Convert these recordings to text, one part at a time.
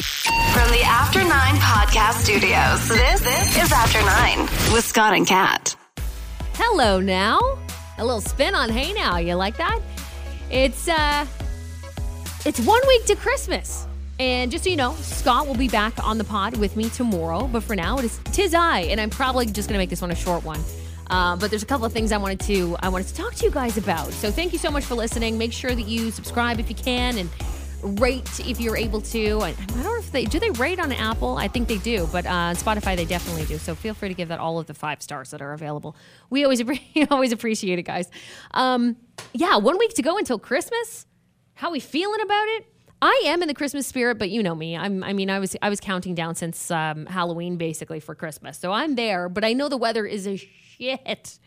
From the After Nine Podcast Studios, this, this is After Nine with Scott and Kat. Hello now. A little spin on Hey Now. You like that? It's uh it's one week to Christmas. And just so you know, Scott will be back on the pod with me tomorrow. But for now, it is tis I, and I'm probably just gonna make this one a short one. Uh, but there's a couple of things I wanted to I wanted to talk to you guys about. So thank you so much for listening. Make sure that you subscribe if you can and rate if you're able to. I, I don't know if they do they rate on Apple. I think they do, but uh, Spotify they definitely do. So feel free to give that all of the five stars that are available. We always always appreciate it, guys. Um, yeah, one week to go until Christmas. How are we feeling about it? I am in the Christmas spirit, but you know me. I'm. I mean, I was. I was counting down since um, Halloween, basically for Christmas. So I'm there, but I know the weather is a shit.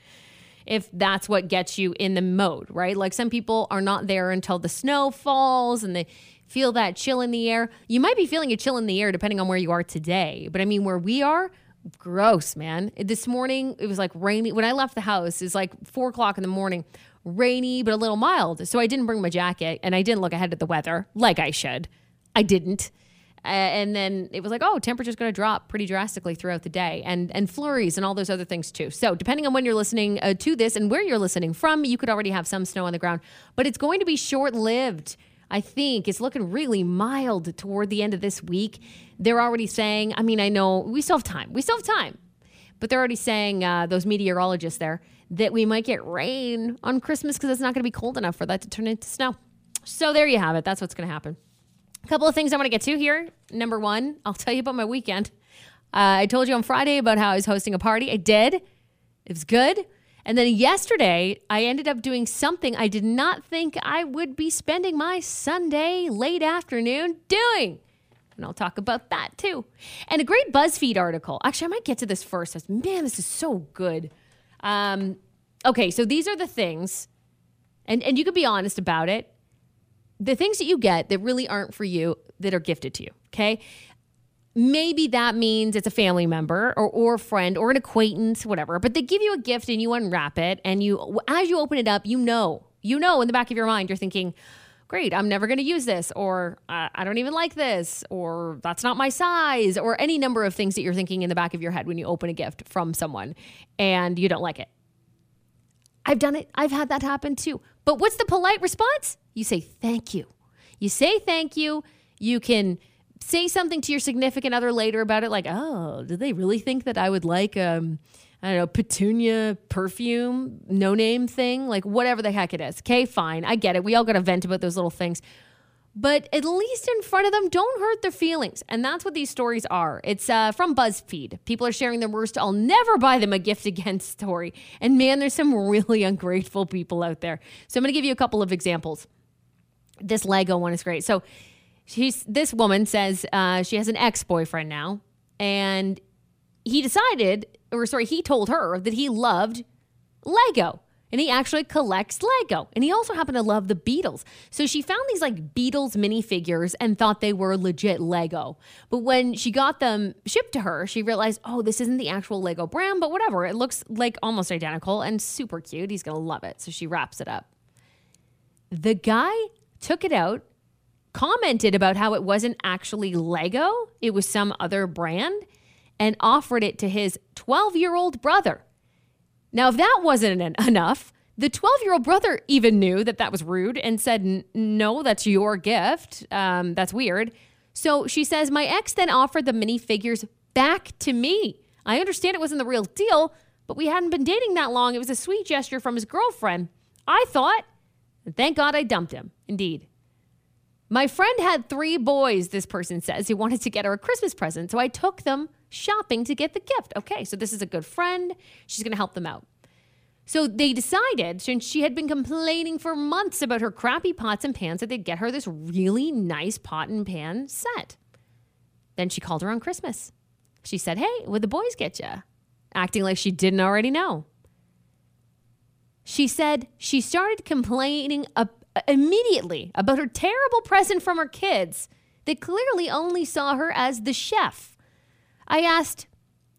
If that's what gets you in the mode, right? Like some people are not there until the snow falls and they feel that chill in the air. You might be feeling a chill in the air depending on where you are today. But I mean, where we are, gross, man. This morning it was like rainy. When I left the house, it's like four o'clock in the morning rainy but a little mild. So I didn't bring my jacket and I didn't look ahead at the weather like I should. I didn't. Uh, and then it was like, oh, temperature's going to drop pretty drastically throughout the day, and and flurries and all those other things too. So depending on when you're listening uh, to this and where you're listening from, you could already have some snow on the ground, but it's going to be short lived. I think it's looking really mild toward the end of this week. They're already saying, I mean, I know we still have time. We still have time. But they're already saying, uh, those meteorologists there, that we might get rain on Christmas because it's not going to be cold enough for that to turn into snow. So there you have it. That's what's going to happen. A couple of things I want to get to here. Number one, I'll tell you about my weekend. Uh, I told you on Friday about how I was hosting a party. I did. It was good. And then yesterday, I ended up doing something I did not think I would be spending my Sunday late afternoon doing. And I'll talk about that too. And a great BuzzFeed article. Actually, I might get to this first. Man, this is so good. Um, okay, so these are the things, and, and you could be honest about it. The things that you get that really aren't for you that are gifted to you, okay? Maybe that means it's a family member or, or a friend or an acquaintance, whatever, but they give you a gift and you unwrap it. And you, as you open it up, you know, you know in the back of your mind, you're thinking, great, I'm never going to use this, or I don't even like this, or that's not my size, or any number of things that you're thinking in the back of your head when you open a gift from someone and you don't like it. I've done it. I've had that happen too. But what's the polite response? You say thank you. You say thank you. You can say something to your significant other later about it, like, oh, did they really think that I would like, um, I don't know, petunia perfume, no name thing? Like, whatever the heck it is. Okay, fine. I get it. We all got to vent about those little things. But at least in front of them, don't hurt their feelings. And that's what these stories are. It's uh, from BuzzFeed. People are sharing their worst, I'll never buy them a gift again story. And man, there's some really ungrateful people out there. So I'm going to give you a couple of examples. This Lego one is great. So she's this woman says uh, she has an ex boyfriend now, and he decided, or sorry, he told her that he loved Lego and he actually collects Lego. And he also happened to love the Beatles. So she found these like Beatles minifigures and thought they were legit Lego. But when she got them shipped to her, she realized, oh, this isn't the actual Lego brand, but whatever. It looks like almost identical and super cute. He's going to love it. So she wraps it up. The guy took it out, commented about how it wasn't actually Lego, it was some other brand, and offered it to his 12 year old brother. Now, if that wasn't enough, the 12 year old brother even knew that that was rude and said, No, that's your gift. Um, that's weird. So she says, My ex then offered the minifigures back to me. I understand it wasn't the real deal, but we hadn't been dating that long. It was a sweet gesture from his girlfriend. I thought, thank God I dumped him. Indeed. My friend had three boys, this person says, who wanted to get her a Christmas present. So I took them shopping to get the gift. Okay, so this is a good friend. She's going to help them out. So they decided, since she had been complaining for months about her crappy pots and pans, that they'd get her this really nice pot and pan set. Then she called her on Christmas. She said, Hey, what'd the boys get you? Acting like she didn't already know. She said she started complaining immediately about her terrible present from her kids that clearly only saw her as the chef. I asked,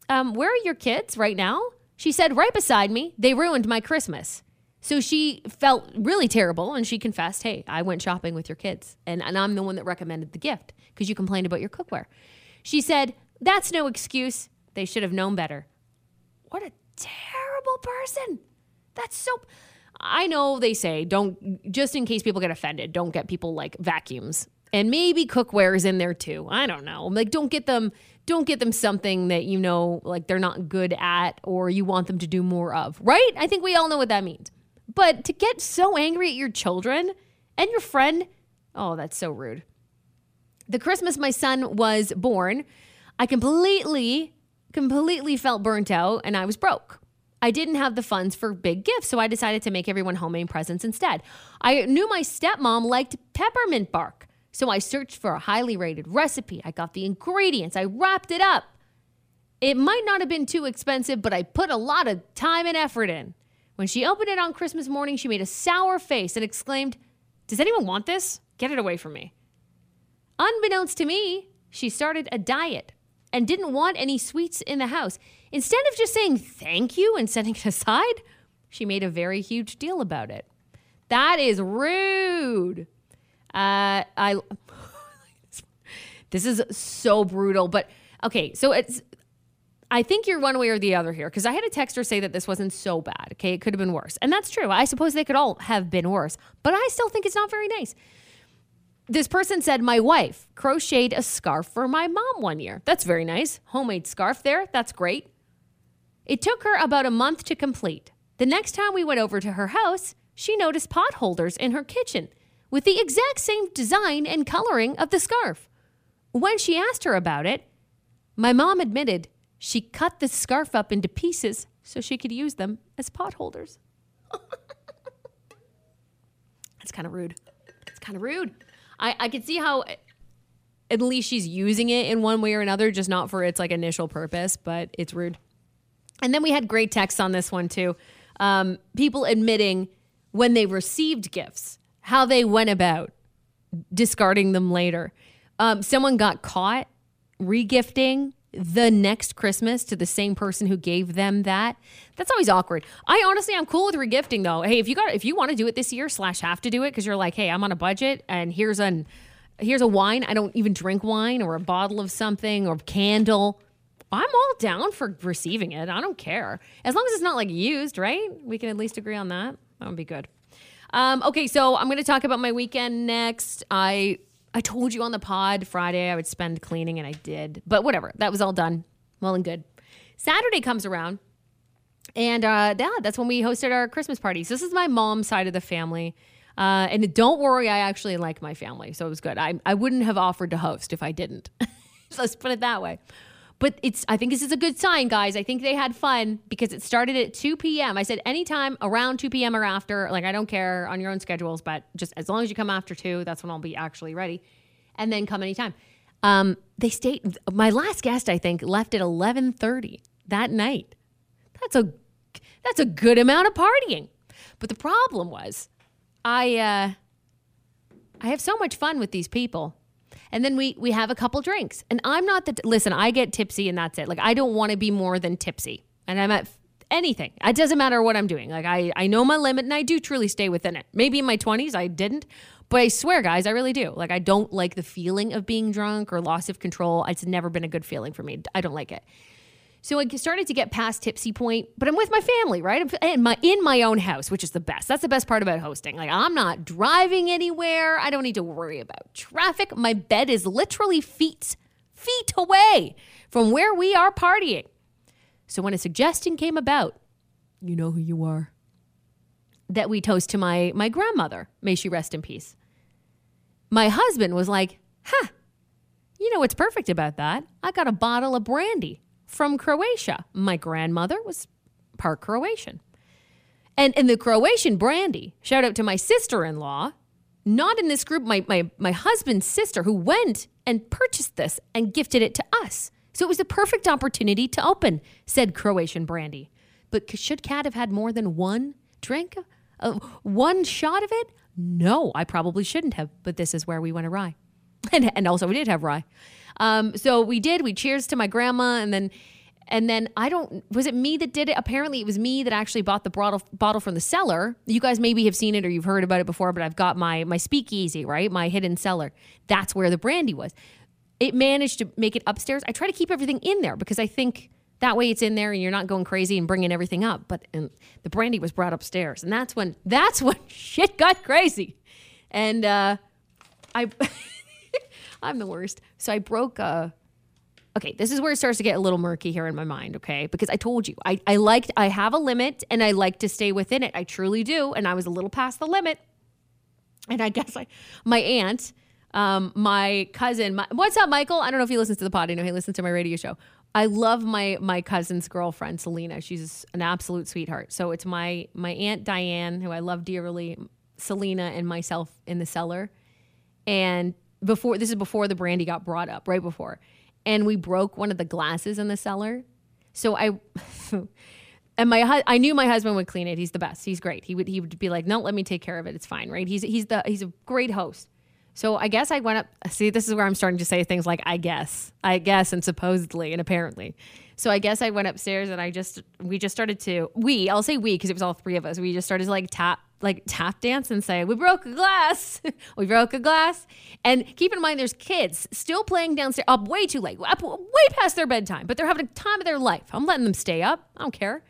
um, Where are your kids right now? She said, Right beside me. They ruined my Christmas. So she felt really terrible and she confessed, Hey, I went shopping with your kids and, and I'm the one that recommended the gift because you complained about your cookware. She said, That's no excuse. They should have known better. What a terrible person. That's so. I know they say don't, just in case people get offended, don't get people like vacuums. And maybe cookware is in there too. I don't know. Like, don't get them, don't get them something that you know, like they're not good at or you want them to do more of, right? I think we all know what that means. But to get so angry at your children and your friend, oh, that's so rude. The Christmas my son was born, I completely, completely felt burnt out and I was broke. I didn't have the funds for big gifts, so I decided to make everyone homemade presents instead. I knew my stepmom liked peppermint bark, so I searched for a highly rated recipe. I got the ingredients, I wrapped it up. It might not have been too expensive, but I put a lot of time and effort in. When she opened it on Christmas morning, she made a sour face and exclaimed, Does anyone want this? Get it away from me. Unbeknownst to me, she started a diet and didn't want any sweets in the house. Instead of just saying thank you and setting it aside, she made a very huge deal about it. That is rude. Uh, I. this is so brutal, but okay. So it's. I think you're one way or the other here because I had a texter say that this wasn't so bad. Okay, it could have been worse, and that's true. I suppose they could all have been worse, but I still think it's not very nice this person said, My wife crocheted a scarf for my mom one year. That's very nice. Homemade scarf there. That's great. It took her about a month to complete. The next time we went over to her house, she noticed pot holders in her kitchen with the exact same design and coloring of the scarf. When she asked her about it, my mom admitted she cut the scarf up into pieces so she could use them as potholders. That's kind of rude. It's kind of rude. I, I can see how at least she's using it in one way or another, just not for its like initial purpose, but it's rude. And then we had great texts on this one too. Um, people admitting when they received gifts, how they went about discarding them later. Um, someone got caught regifting the next Christmas to the same person who gave them that. That's always awkward. I honestly, I'm cool with regifting though. Hey, if you got, if you want to do it this year, slash have to do it because you're like, hey, I'm on a budget and here's an, here's a wine. I don't even drink wine or a bottle of something or candle. I'm all down for receiving it. I don't care as long as it's not like used, right? We can at least agree on that. That would be good. Um, okay, so I'm going to talk about my weekend next. I I told you on the pod Friday I would spend cleaning, and I did. But whatever, that was all done. Well and good. Saturday comes around, and uh, yeah, that's when we hosted our Christmas parties. This is my mom's side of the family. Uh, and don't worry, I actually like my family, so it was good. I, I wouldn't have offered to host if I didn't. Let's put it that way. But it's I think this is a good sign, guys. I think they had fun because it started at 2 p.m. I said anytime around 2 p.m. or after, like I don't care on your own schedules, but just as long as you come after 2, that's when I'll be actually ready. And then come anytime. Um, they stayed my last guest, I think, left at 11:30 that night. That's a that's a good amount of partying. But the problem was I uh I have so much fun with these people and then we we have a couple drinks. And I'm not the listen. I get tipsy, and that's it. Like I don't want to be more than tipsy, and I'm at anything. It doesn't matter what I'm doing. Like I I know my limit, and I do truly stay within it. Maybe in my 20s I didn't, but I swear, guys, I really do. Like I don't like the feeling of being drunk or loss of control. It's never been a good feeling for me. I don't like it. So I started to get past tipsy point, but I'm with my family, right? I'm in my in my own house, which is the best. That's the best part about hosting. Like I'm not driving anywhere. I don't need to worry about traffic. My bed is literally feet feet away from where we are partying. So when a suggestion came about, you know who you are, that we toast to my my grandmother, may she rest in peace. My husband was like, "Huh, you know what's perfect about that? I got a bottle of brandy from Croatia. My grandmother was part Croatian. And in the Croatian brandy, shout out to my sister in law, not in this group, my, my, my husband's sister, who went and purchased this and gifted it to us. So it was the perfect opportunity to open said Croatian brandy. But should Kat have had more than one drink, uh, one shot of it? No, I probably shouldn't have. But this is where we went awry. And, and also, we did have rye. Um, so we did. We cheers to my grandma, and then And then I don't, was it me that did it? Apparently, it was me that actually bought the bottle, bottle from the cellar. You guys maybe have seen it or you've heard about it before, but I've got my, my speakeasy, right? My hidden cellar. That's where the brandy was. It managed to make it upstairs. I try to keep everything in there because I think that way it's in there and you're not going crazy and bringing everything up. But and the brandy was brought upstairs. And that's when, that's when shit got crazy. And uh, I, I'm the worst. So I broke a, okay, this is where it starts to get a little murky here in my mind, okay? Because I told you, I, I liked, I have a limit and I like to stay within it. I truly do. And I was a little past the limit. And I guess I, my aunt, um, my cousin, my, what's up, Michael? I don't know if he listens to the pod. I know he listens to my radio show. I love my my cousin's girlfriend, Selena. She's an absolute sweetheart. So it's my my aunt Diane, who I love dearly, Selena, and myself in the cellar. And before this is before the brandy got brought up, right before and we broke one of the glasses in the cellar. So I and my I knew my husband would clean it. He's the best. He's great. He would he would be like, "No, let me take care of it. It's fine." Right? He's he's the he's a great host. So I guess I went up. See, this is where I'm starting to say things like "I guess," "I guess," and supposedly and apparently. So I guess I went upstairs and I just we just started to we I'll say we because it was all three of us. We just started to like tap like tap dance and say, We broke a glass. we broke a glass. And keep in mind, there's kids still playing downstairs up way too late, up way past their bedtime, but they're having a time of their life. I'm letting them stay up. I don't care.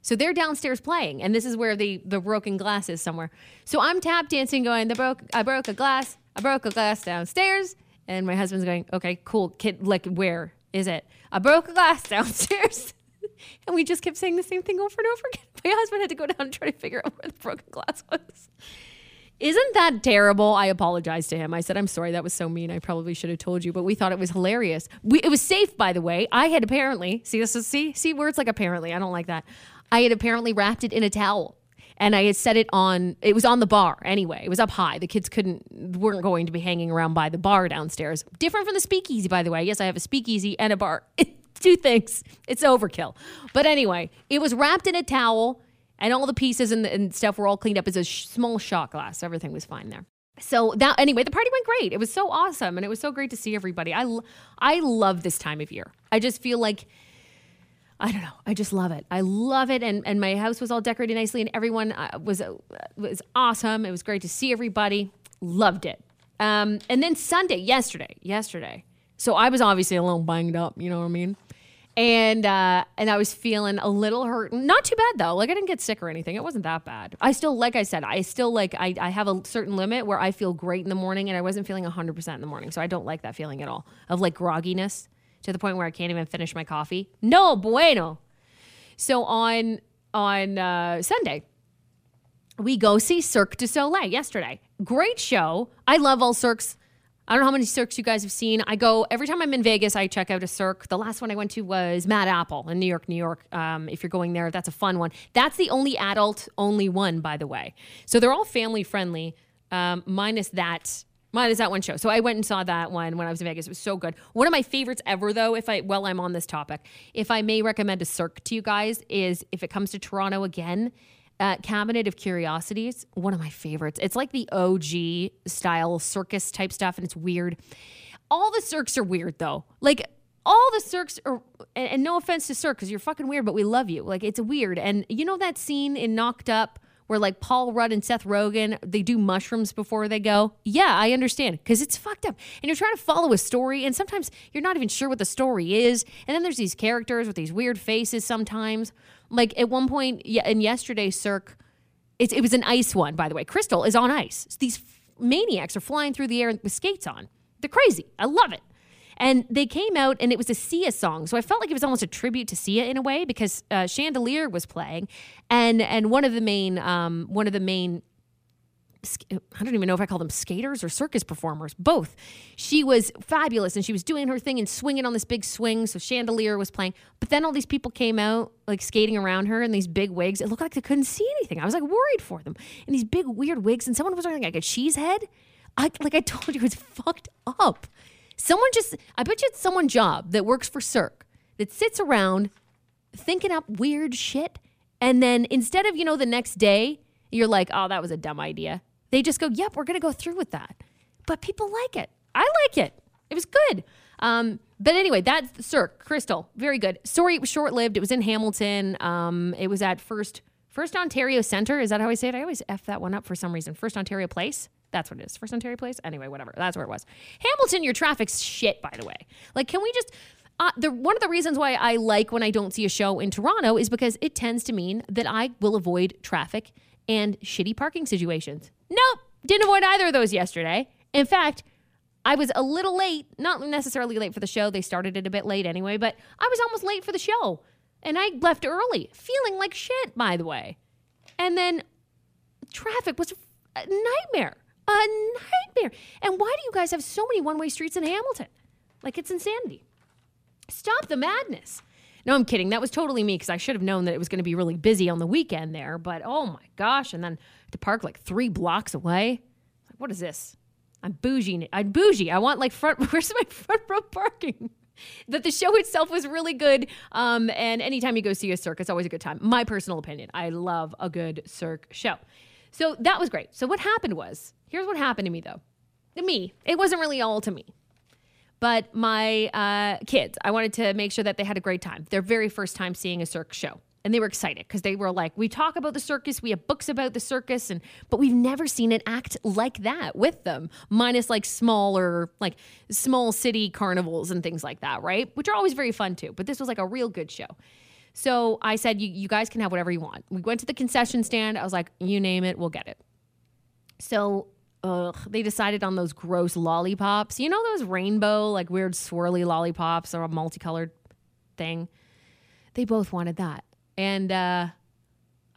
So they're downstairs playing, and this is where the, the broken glass is somewhere. So I'm tap dancing, going, the broke, I broke a glass, I broke a glass downstairs. And my husband's going, okay, cool. Kid, like, where is it? I broke a glass downstairs. And we just kept saying the same thing over and over again. My husband had to go down and try to figure out where the broken glass was. Isn't that terrible? I apologized to him. I said, I'm sorry, that was so mean. I probably should have told you, but we thought it was hilarious. We, it was safe, by the way. I had apparently, see, this is, see, see words like apparently. I don't like that. I had apparently wrapped it in a towel and I had set it on, it was on the bar anyway. It was up high. The kids couldn't, weren't going to be hanging around by the bar downstairs. Different from the speakeasy, by the way. Yes, I have a speakeasy and a bar. two things. It's overkill. But anyway, it was wrapped in a towel, and all the pieces and, and stuff were all cleaned up as a sh- small shot glass. Everything was fine there. So that anyway, the party went great. It was so awesome, and it was so great to see everybody. I I love this time of year. I just feel like. I don't know. I just love it. I love it, and and my house was all decorated nicely, and everyone uh, was uh, was awesome. It was great to see everybody. Loved it. Um, and then Sunday, yesterday, yesterday. So I was obviously a little banged up. You know what I mean? And uh, and I was feeling a little hurt. Not too bad though. Like I didn't get sick or anything. It wasn't that bad. I still, like I said, I still like I, I have a certain limit where I feel great in the morning, and I wasn't feeling hundred percent in the morning. So I don't like that feeling at all of like grogginess to the point where I can't even finish my coffee. No bueno. So on on uh, Sunday, we go see Cirque du Soleil yesterday. Great show. I love all Cirques I don't know how many Cirques you guys have seen. I go every time I'm in Vegas. I check out a Cirque. The last one I went to was Mad Apple in New York, New York. Um, if you're going there, that's a fun one. That's the only adult only one, by the way. So they're all family friendly, um, minus that minus that one show. So I went and saw that one when I was in Vegas. It was so good. One of my favorites ever, though. If I while I'm on this topic, if I may recommend a Cirque to you guys, is if it comes to Toronto again uh, Cabinet of Curiosities, one of my favorites. It's like the OG style circus type stuff, and it's weird. All the Cirques are weird though. Like all the Cirques are, and, and no offense to Cirque, because you're fucking weird, but we love you. Like it's weird. And you know that scene in Knocked Up where like Paul Rudd and Seth Rogen they do mushrooms before they go. Yeah, I understand because it's fucked up, and you're trying to follow a story, and sometimes you're not even sure what the story is, and then there's these characters with these weird faces sometimes. Like at one point, in yesterday's Cirque, it, it was an ice one, by the way. Crystal is on ice. These maniacs are flying through the air with skates on. They're crazy. I love it. And they came out and it was a Sia song. So I felt like it was almost a tribute to Sia in a way because uh, Chandelier was playing. And and one of the main um, one of the main I don't even know if I call them skaters or circus performers, both. She was fabulous and she was doing her thing and swinging on this big swing. So Chandelier was playing. But then all these people came out, like skating around her in these big wigs. It looked like they couldn't see anything. I was like worried for them. And these big, weird wigs. And someone was wearing like a cheese head. I, like I told you, it's fucked up. Someone just, I bet you it's someone job that works for Cirque that sits around thinking up weird shit. And then instead of, you know, the next day, you're like, oh, that was a dumb idea. They just go, yep, we're going to go through with that. But people like it. I like it. It was good. Um, But anyway, that's Cirque Crystal. Very good. Sorry, it was short lived. It was in Hamilton. Um, it was at First First Ontario Center. Is that how I say it? I always f that one up for some reason. First Ontario Place. That's what it is. First Ontario Place. Anyway, whatever. That's where it was. Hamilton, your traffic's shit. By the way, like, can we just? Uh, the one of the reasons why I like when I don't see a show in Toronto is because it tends to mean that I will avoid traffic and shitty parking situations. Nope, didn't avoid either of those yesterday. In fact, I was a little late, not necessarily late for the show. They started it a bit late anyway, but I was almost late for the show. And I left early, feeling like shit, by the way. And then traffic was a nightmare. A nightmare. And why do you guys have so many one way streets in Hamilton? Like, it's insanity. Stop the madness. No, I'm kidding. That was totally me because I should have known that it was going to be really busy on the weekend there. But oh my gosh. And then to park like three blocks away. Like, what is this? I'm bougie. I'm bougie. I want like front. Where's my front row parking? that the show itself was really good. Um, and anytime you go see a circus, it's always a good time. My personal opinion. I love a good Cirque show. So that was great. So what happened was, here's what happened to me though. To me, it wasn't really all to me. But my uh, kids, I wanted to make sure that they had a great time. Their very first time seeing a Cirque show and they were excited because they were like, "We talk about the circus, we have books about the circus, and but we've never seen it act like that with them, minus like smaller, like small city carnivals and things like that, right? Which are always very fun too. But this was like a real good show. So I said, you, you guys can have whatever you want. We went to the concession stand. I was like, you name it, we'll get it. So ugh, they decided on those gross lollipops. You know those rainbow, like weird swirly lollipops or a multicolored thing? They both wanted that. And uh,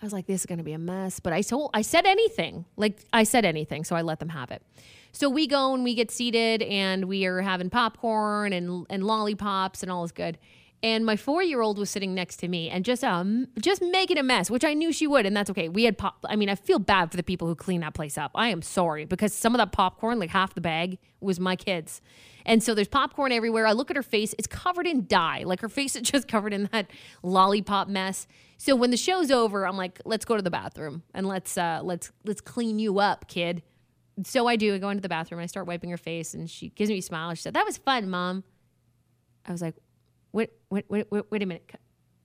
I was like, this is to be a mess. But I told, I said anything. Like, I said anything. So I let them have it. So we go and we get seated and we are having popcorn and, and lollipops and all is good. And my four year old was sitting next to me and just um just making a mess, which I knew she would, and that's okay. We had pop. I mean, I feel bad for the people who clean that place up. I am sorry because some of that popcorn, like half the bag, was my kids. And so there's popcorn everywhere. I look at her face; it's covered in dye. Like her face is just covered in that lollipop mess. So when the show's over, I'm like, let's go to the bathroom and let's uh, let's let's clean you up, kid. So I do. I go into the bathroom. I start wiping her face, and she gives me a smile. She said, "That was fun, mom." I was like, wait, wait, wait, wait, a minute.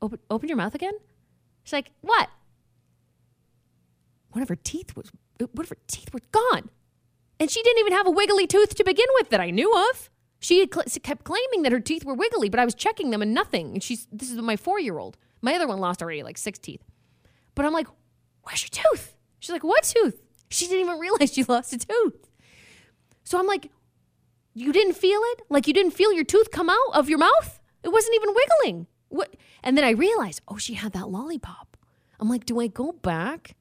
Open, open your mouth again. She's like, what? One of her teeth was, one of her teeth were gone. And she didn't even have a wiggly tooth to begin with that I knew of. She had cl- kept claiming that her teeth were wiggly, but I was checking them and nothing. And she's, this is my four year old. My other one lost already like six teeth. But I'm like, where's your tooth? She's like, what tooth? She didn't even realize she lost a tooth. So I'm like, you didn't feel it? Like you didn't feel your tooth come out of your mouth? It wasn't even wiggling. What? And then I realized, oh, she had that lollipop. I'm like, do I go back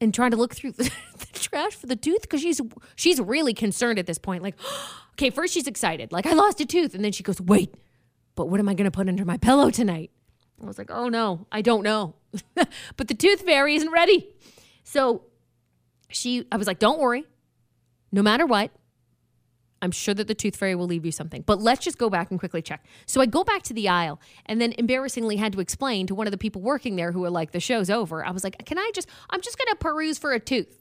and try to look through the, trash for the tooth? Because she's she's really concerned at this point. Like, okay, first she's excited, like I lost a tooth, and then she goes, wait, but what am I going to put under my pillow tonight? I was like, oh no, I don't know. but the tooth fairy isn't ready. So she, I was like, don't worry. No matter what, I'm sure that the tooth fairy will leave you something. But let's just go back and quickly check. So I go back to the aisle and then embarrassingly had to explain to one of the people working there who were like, the show's over. I was like, can I just, I'm just going to peruse for a tooth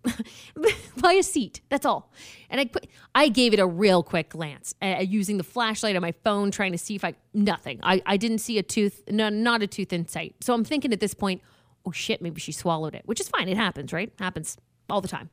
by a seat. That's all. And I, I gave it a real quick glance uh, using the flashlight on my phone, trying to see if I, nothing. I, I didn't see a tooth, no, not a tooth in sight. So I'm thinking at this point, oh shit, maybe she swallowed it, which is fine. It happens, right? Happens all the time.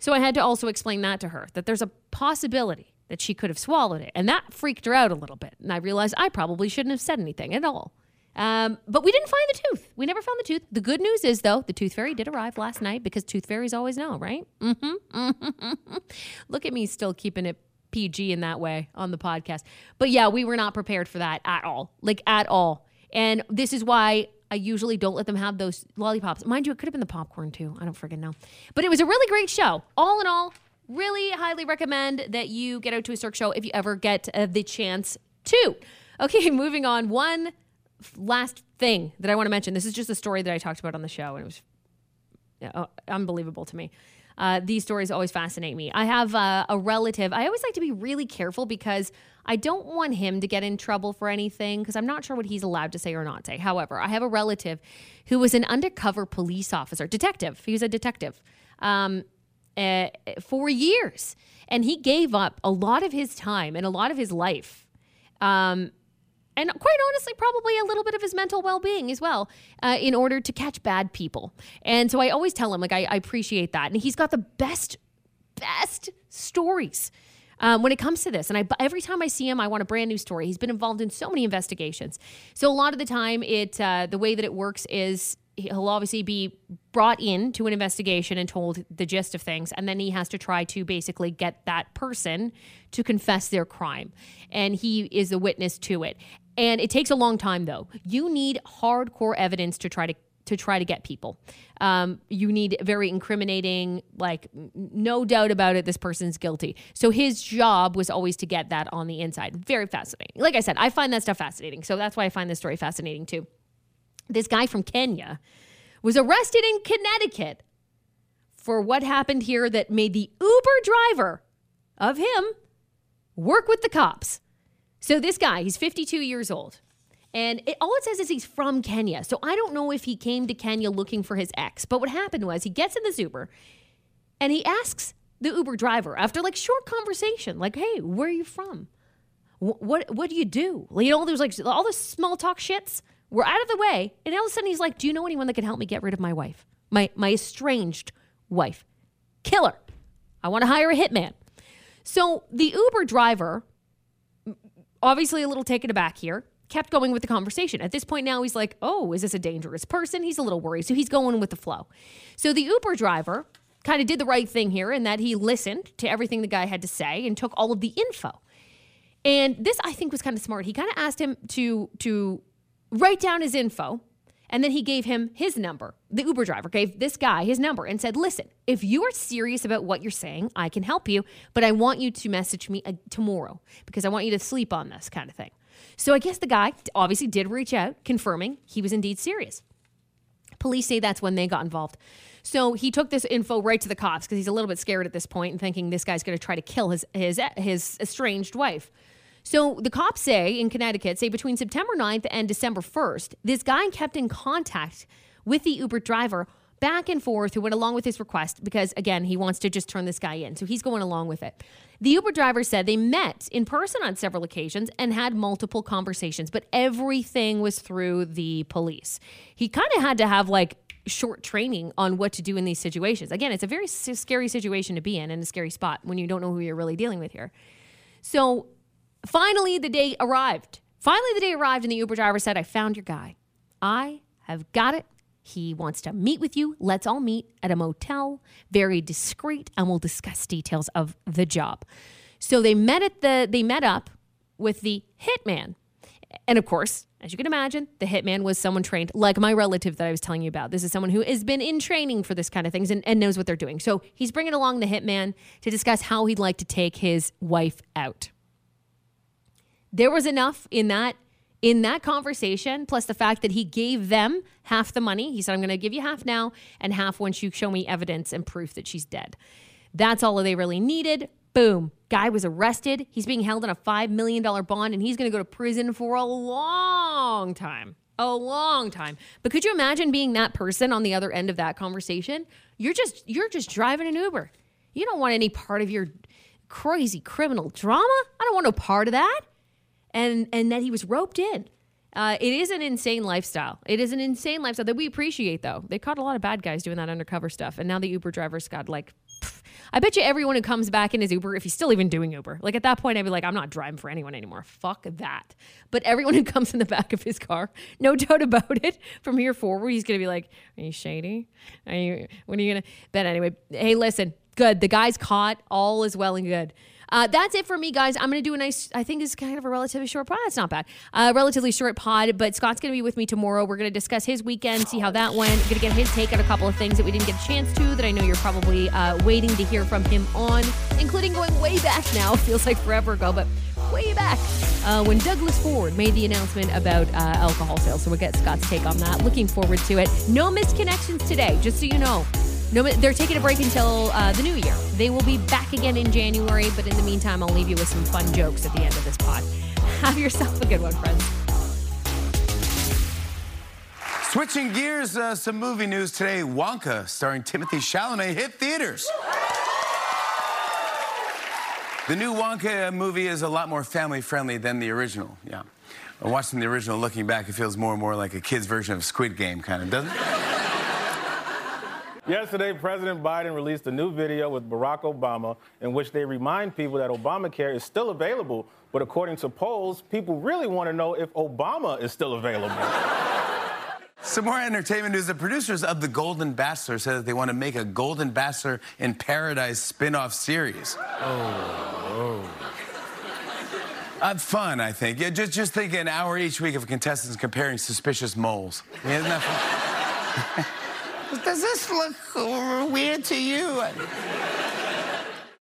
So I had to also explain that to her that there's a possibility that she could have swallowed it. And that freaked her out a little bit. And I realized I probably shouldn't have said anything at all. Um, but we didn't find the tooth. We never found the tooth. The good news is, though, the tooth fairy did arrive last night because tooth fairies always know, right? Mm-hmm. mm-hmm. Look at me still keeping it PG in that way on the podcast. But yeah, we were not prepared for that at all. Like, at all. And this is why I usually don't let them have those lollipops. Mind you, it could have been the popcorn too. I don't friggin' know. But it was a really great show. All in all, really highly recommend that you get out to a Cirque show if you ever get uh, the chance to. Okay, moving on. One last thing that I want to mention. This is just a story that I talked about on the show, and it was uh, unbelievable to me. Uh, these stories always fascinate me. I have uh, a relative. I always like to be really careful because I don't want him to get in trouble for anything because I'm not sure what he's allowed to say or not say. However, I have a relative who was an undercover police officer, detective. He was a detective um, uh, for years. And he gave up a lot of his time and a lot of his life Um, and quite honestly, probably a little bit of his mental well being as well, uh, in order to catch bad people. And so I always tell him, like, I, I appreciate that. And he's got the best, best stories. Um, when it comes to this. And I, every time I see him, I want a brand new story. He's been involved in so many investigations. So a lot of the time, it uh, the way that it works is he'll obviously be brought in to an investigation and told the gist of things and then he has to try to basically get that person to confess their crime and he is a witness to it and it takes a long time though you need hardcore evidence to try to to try to get people. Um, you need very incriminating like no doubt about it this person's guilty. So his job was always to get that on the inside. Very fascinating. Like i said i find that stuff fascinating. So that's why i find this story fascinating too. This guy from Kenya was arrested in Connecticut for what happened here that made the Uber driver of him work with the cops. So this guy, he's 52 years old. And it, all it says is he's from Kenya. So I don't know if he came to Kenya looking for his ex. But what happened was he gets in this Uber and he asks the Uber driver after like short conversation, like, "Hey, where are you from? What what, what do you do?" You know, there's like all this small talk shits. We're out of the way. And all of a sudden he's like, Do you know anyone that can help me get rid of my wife? My my estranged wife. Killer. I want to hire a hitman. So the Uber driver, obviously a little taken aback here, kept going with the conversation. At this point now, he's like, Oh, is this a dangerous person? He's a little worried. So he's going with the flow. So the Uber driver kind of did the right thing here in that he listened to everything the guy had to say and took all of the info. And this I think was kind of smart. He kind of asked him to to write down his info. And then he gave him his number. The Uber driver gave this guy his number and said, Listen, if you are serious about what you're saying, I can help you, but I want you to message me uh, tomorrow because I want you to sleep on this kind of thing. So I guess the guy obviously did reach out, confirming he was indeed serious. Police say that's when they got involved. So he took this info right to the cops because he's a little bit scared at this point and thinking this guy's going to try to kill his, his, his estranged wife. So the cops say in Connecticut, say between September 9th and December 1st, this guy kept in contact with the Uber driver back and forth who went along with his request because again he wants to just turn this guy in so he's going along with it the uber driver said they met in person on several occasions and had multiple conversations but everything was through the police he kind of had to have like short training on what to do in these situations again it's a very scary situation to be in and a scary spot when you don't know who you're really dealing with here so Finally, the day arrived. Finally, the day arrived, and the Uber driver said, I found your guy. I have got it. He wants to meet with you. Let's all meet at a motel, very discreet, and we'll discuss details of the job. So they met at the they met up with the hitman. And of course, as you can imagine, the hitman was someone trained, like my relative that I was telling you about. This is someone who has been in training for this kind of things and, and knows what they're doing. So he's bringing along the hitman to discuss how he'd like to take his wife out there was enough in that in that conversation plus the fact that he gave them half the money he said i'm going to give you half now and half once you show me evidence and proof that she's dead. That's all they really needed. Boom. Guy was arrested. He's being held on a $5 million bond and he's going to go to prison for a long time a long time. But could you imagine being that person on the other end of that conversation? You're just you're just driving an uber. You don't want any part of your crazy criminal drama. I don't want no part of that and and that he was roped in. Uh, it is an insane lifestyle. It is an insane lifestyle that we appreciate, though. They caught a lot of bad guys doing that undercover stuff, and now the Uber drivers got like. I bet you everyone who comes back in his Uber, if he's still even doing Uber, like at that point, I'd be like, I'm not driving for anyone anymore. Fuck that. But everyone who comes in the back of his car, no doubt about it, from here forward, he's gonna be like, Are you shady? Are you? When are you gonna? But anyway, hey, listen, good. The guy's caught. All is well and good. Uh, that's it for me, guys. I'm going to do a nice, I think it's kind of a relatively short pod. It's not bad. Uh, relatively short pod, but Scott's going to be with me tomorrow. We're going to discuss his weekend, see how that went. Going to get his take on a couple of things that we didn't get a chance to that I know you're probably uh, waiting to hear from him on, including going way back now. Feels like forever ago, but way back uh, when Douglas Ford made the announcement about uh, alcohol sales. So we'll get Scott's take on that. Looking forward to it. No missed connections today, just so you know. No, they're taking a break until uh, the new year. They will be back again in January, but in the meantime, I'll leave you with some fun jokes at the end of this pod. Have yourself a good one, friends. Switching gears, uh, some movie news today. Wonka, starring Timothée Chalamet, hit theaters. The new Wonka movie is a lot more family friendly than the original. Yeah. Watching the original, looking back, it feels more and more like a kid's version of Squid Game, kind of, doesn't it? Yesterday, President Biden released a new video with Barack Obama in which they remind people that Obamacare is still available. But according to polls, people really want to know if Obama is still available. Some more entertainment news. The producers of The Golden Bachelor said that they want to make a Golden Bachelor in Paradise spin off series. Oh. Uh, fun, I think. Yeah, just, just think an hour each week of contestants comparing suspicious moles. Yeah, isn't that fun? Does this look weird to you?